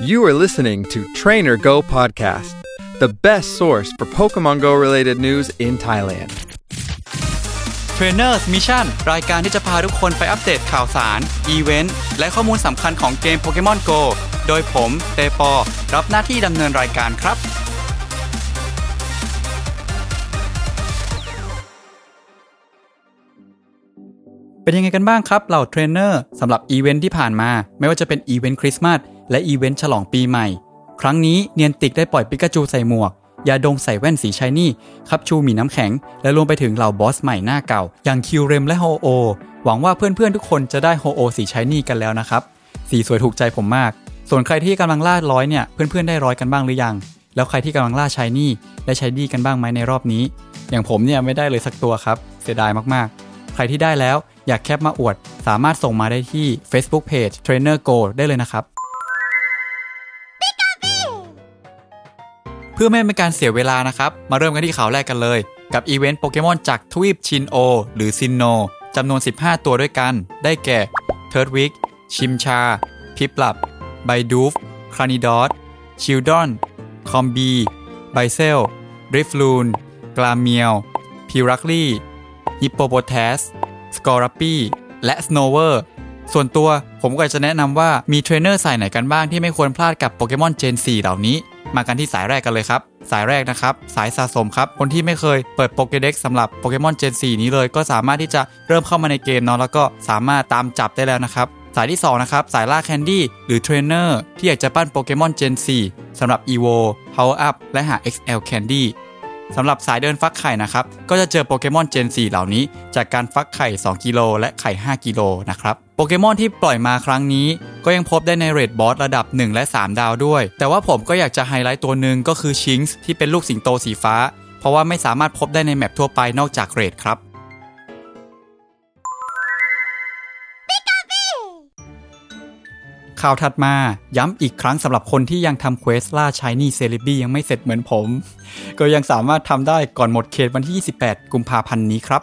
You are listening to Trainer Go Podcast, the best source for Pokemon Go related news in Thailand. Trainers Mission รายการที่จะพาทุกคนไปอัปเดตข่าวสาร อีเวนต์ และข้อมูลสำคัญของเกม Pokemon Go โดยผมเตปอ รับหน้าที่ดำเนินรายการครับ เป็นยังไงกันบ้างครับเหล่าเทรนเนอร์สำหรับอีเวนต์ที่ผ่านมา ไม่ว่าจะเป็นอีเวนต์คริสต์มาส และอีเวนต์ฉลองปีใหม่ ครั้งนี้ Niantic ได้ปล่อยปิกาจูใส่หมวก ยาดงใส่แว่นสี shiny คับชูหมีน้ำแข็ง และรวมไปถึงเหล่าบอสใหม่หน้าเก่า อย่างคิวเรมและโฮโอ หวังว่าเพื่อนๆทุกคนจะได้โฮโอสี shiny กันแล้วนะครับ สีสวยถูกใจผมมาก ส่วนใครที่กำลังล่าร้อยเนี่ย เพื่อนๆได้ร้อยกันบ้างหรือยัง แล้วใครที่กำลังล่า shiny ได้ shiny กันบ้างไหมในรอบนี้ อย่างผมเนี่ยไม่ได้เลยสักตัวครับ เสียดายมากๆ ใครที่ได้แล้วอยากแคปมาอวด สามารถส่งมาได้ที่ Facebook Page Trainer Go ได้เลยนะครับ เพื่อไม่เป็นการเสียเวลานะครับ มาเริ่มกันที่ข่าวแรกกันเลย กับอีเวนต์โปเกมอนจากทวีปชินโอ หรือซินโนจำนวน 15 ตัวด้วยกัน ได้แก่เทิร์ตวิกชิมชาร์ พิปลับไบดูฟครานิดอสชิลดอน คอมบี บุยเซล ดริฟลูน กลาเมียวพิรักลี่ฮิปโปโปแทส สกอร์ปี้ และสโนเวอร์ส่วนตัวผมก็จะแนะนำว่ามีเทรนเนอร์สายไหนกันบ้างที่ไม่ควรพลาดกับโปเกมอน Gen 4เหล่านี้ มากันที่สายแรกกันเลยครับ สายแรกนะครับ สายสะสมครับ คนที่ไม่เคยเปิด Pokédex สำหรับโปเกมอน Gen 4นี้เลย ก็สามารถที่จะเริ่มเข้ามาในเกมเนาะแล้วก็สามารถตามจับได้แล้วนะครับ สายที่2นะครับสายล่า candy หรือเทรนเนอร์ที่อยากจะปั้นโปเกมอน Gen 4สำหรับ EVO Power Up และหา XL Candy สำหรับสายเดินฟักไข่นะครับ ก็จะเจอโปเกมอน Gen 4 เหล่านี้ จากการฟักไข่ 2 กิโลและไข่ 5 กิโลนะครับ โปเกมอนที่ปล่อยมาครั้งนี้ ก็ยังพบได้ใน raid boss ระดับ 1 และ 3 ดาวด้วย แต่ว่าผมก็อยากจะไฮไลท์ตัวหนึ่งก็คือชิงส์ที่เป็นลูกสิงโตสีฟ้า เพราะว่าไม่สามารถพบได้ใน map ทั่วไปนอกจาก raid ครับ ข่าวถัดมาย้ำอีกครั้งสำหรับคนที่ยังทำ quest ล่า shiny เซเลบี้ยังไม่เสร็จเหมือนผม ก็ยังสามารถทำได้ก่อนหมดเขตวันที่ 28 กุมภาพันธ์นี้ครับ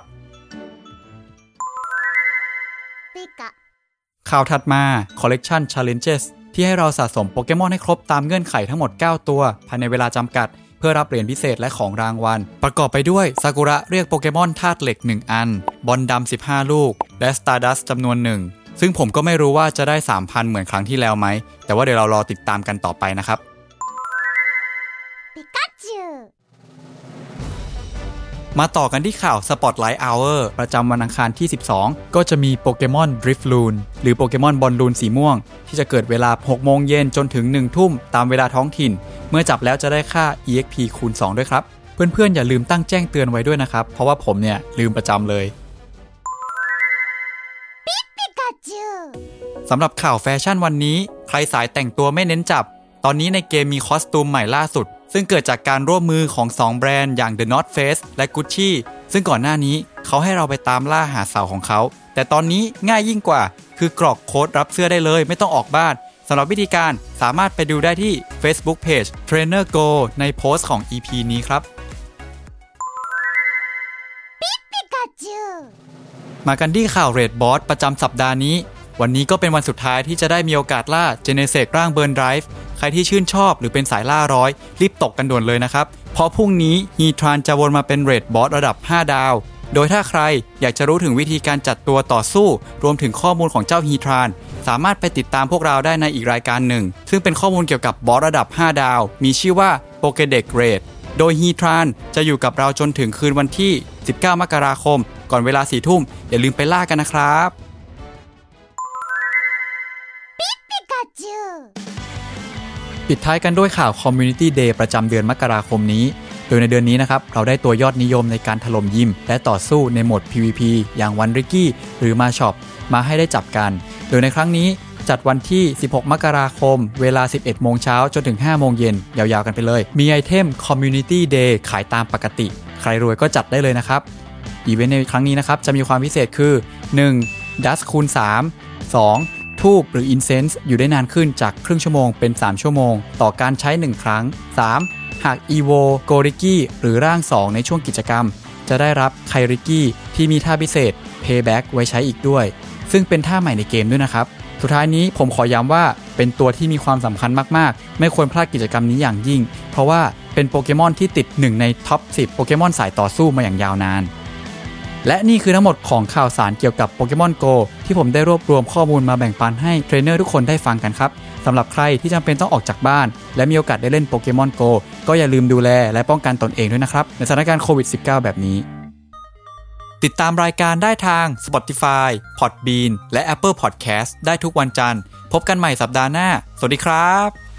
ข่าวถัดมา Collection Challenges ที่ให้เราสะสมโปเกมอนให้ครบตามเงื่อนไขทั้งหมด 9 ตัว ภายในเวลาจำกัด เพื่อรับเหรียญพิเศษและของรางวัล ประกอบไปด้วยซากุระเรียกโปเกมอนธาตุเหล็ก 1 อัน บอลดำ15 ลูก และสตาร์ดัสจำนวนหนึ่ง ซึ่งผมก็ไม่รู้ว่าจะได้ 3,000 เหมือนครั้งที่แล้วไหม แต่ว่าเดี๋ยวเรารอติดตามกันต่อไปนะครับ มาต่อกันที่ข่าว Spotlight Hour ประจำวันอังคารที่ 12 ก็จะมีโปเกมอน Drift Loon หรือโปเกมอนบอลลูนสีม่วง ที่จะเกิดเวลา 6 โมงเย็นจนถึง 1 ทุ่มตามเวลาท้องถิ่น เมื่อจับแล้วจะได้ค่า EXP คูณ 2 ด้วยครับ เพื่อนๆ อย่าลืมตั้งแจ้งเตือนไว้ด้วยนะครับ เพราะว่าผมเนี่ยลืมประจำเลย สำหรับข่าวแฟชั่นวันนี้ ใครสายแต่งตัวไม่เน้นจับ ตอนนี้ในเกมมีคอสตูมใหม่ล่าสุด ซึ่งเกิดจากการร่วมมือของ 2 แบรนด์อย่าง The North Face และ Gucci ซึ่งก่อนหน้านี้เขาให้เราไปตามล่าหาสาวของเขา แต่ตอนนี้ง่ายยิ่งกว่า คือกรอกโค้ดรับเสื้อได้เลยไม่ต้องออกบ้านสำหรับวิธีการสามารถไปดูได้ที่ Facebook Page Trainer Go ในโพสต์ของ EP นี้ครับ มากันที่ข่าว raid boss ประจำสัปดาห์นี้ วันนี้ก็เป็นวันสุดท้ายที่จะได้มีโอกาสล่าเจเนเซกร่าง Burn Drive ใครที่ชื่นชอบหรือเป็นสายล่าร้อย รีบตกกันด่วนเลยนะครับ เพราะพรุ่งนี้ฮีทรานจะวนมาเป็น raid boss ระดับ 5 ดาว โดยถ้าใครอยากจะรู้ถึงวิธีการจัดตัวต่อสู้ รวมถึงข้อมูลของเจ้าฮีทรานสามารถไปติดตามพวกเราได้ในอีกรายการหนึ่ง ซึ่งเป็นข้อมูลเกี่ยวกับบอสระดับ 5 ดาว มีชื่อว่า Pokédex Raid โดยฮีทรานจะอยู่กับเราจนถึงคืนวันที่ 19 มกราคม ก่อนเวลาสี่ทุ่ม อย่าลืมไปล่ากันนะครับปิดท้ายกันด้วยข่าว Community Day ประจำเดือนมกราคมนี้ โดยในเดือนนี้นะครับ เราได้ตัวยอดนิยมในการถล่มยิม และต่อสู้ในโหมด PVP อย่างวันริกกี้หรือมาช็อปมาให้ได้จับกัน โดยในครั้งนี้ จัดวันที่ 16 มกราคม เวลา 11 โมงเช้าจนถึง 5 โมงเย็น ยาวๆกันไปเลย มีไอเทม Community Day ขายตามปกติ ใครรวยก็จัดได้เลยนะครับ อีเวนต์ในครั้งนี้นะครับ จะมีความพิเศษคือ 1. ดัสคูณ 3 2. ทูบหรือ Incense อยู่ได้นานขึ้นจากครึ่งชั่วโมงเป็น 3 ชั่วโมง ต่อการใช้ 1 ครั้ง 3. หาก EVO g o r i k i หรือร่าง 2 ในช่วงกิจกรรม จะได้รับไคริกิที่มีท่าพิเศษ Payback ไว้ใช้อีกด้วย ซึ่งเป็นท่าใหม่ในเกมด้วยนะครับ สุดท้ายนี้ผมขอย้ำว่าเป็นตัวที่มีความสำคัญมากๆ ไม่ควรพลาดกิจกรรมนี้อย่างยิ่ง เพราะว่าเป็นโปเกมอนที่ติดหนึ่งในท็อป 10 โปเกมอนสายต่อสู้มาอย่างยาวนาน และนี่คือทั้งหมดของข่าวสารเกี่ยวกับโปเกมอนโกที่ผมได้รวบรวมข้อมูลมาแบ่งปันให้เทรนเนอร์ทุกคนได้ฟังกันครับสำหรับใครที่จำเป็นต้องออกจากบ้าน และมีโอกาสได้เล่นโปเกมอนโกก็อย่าลืมดูแลและป้องกันตนเองด้วยนะครับในสถานการณ์โควิด -19 แบบนี้ ติดตามรายการได้ทาง Spotify, Podbean และ Apple Podcast ได้ทุกวันจันทร์ พบกันใหม่สัปดาห์หน้า สวัสดีครับ